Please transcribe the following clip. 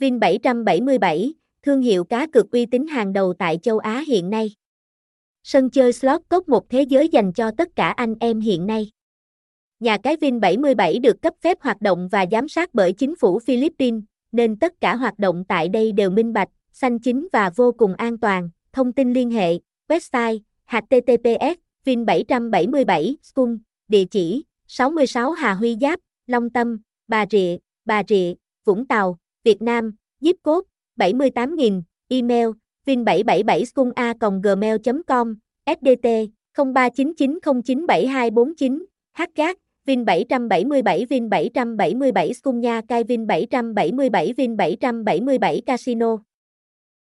Vin 777, thương hiệu cá cược uy tín hàng đầu tại châu Á hiện nay. Sân chơi slot cốc một thế giới dành cho tất cả anh em hiện nay. Nhà cái Vin 77 được cấp phép hoạt động và giám sát bởi chính phủ Philippines, nên tất cả hoạt động tại đây đều minh bạch, xanh chính và vô cùng an toàn. Thông tin liên hệ, website, https, Vin 777, Skung, địa chỉ, 66 Hà Huy Giáp, Long Tâm, Bà Rịa, Bà Rịa, Vũng Tàu, Việt Nam, zip code 78.000, email vin777skuna.gmail.com, sdt 0399097249, hgác Vin 777 Vin 777 Skunya Kai Vin 777 Vin 777 Casino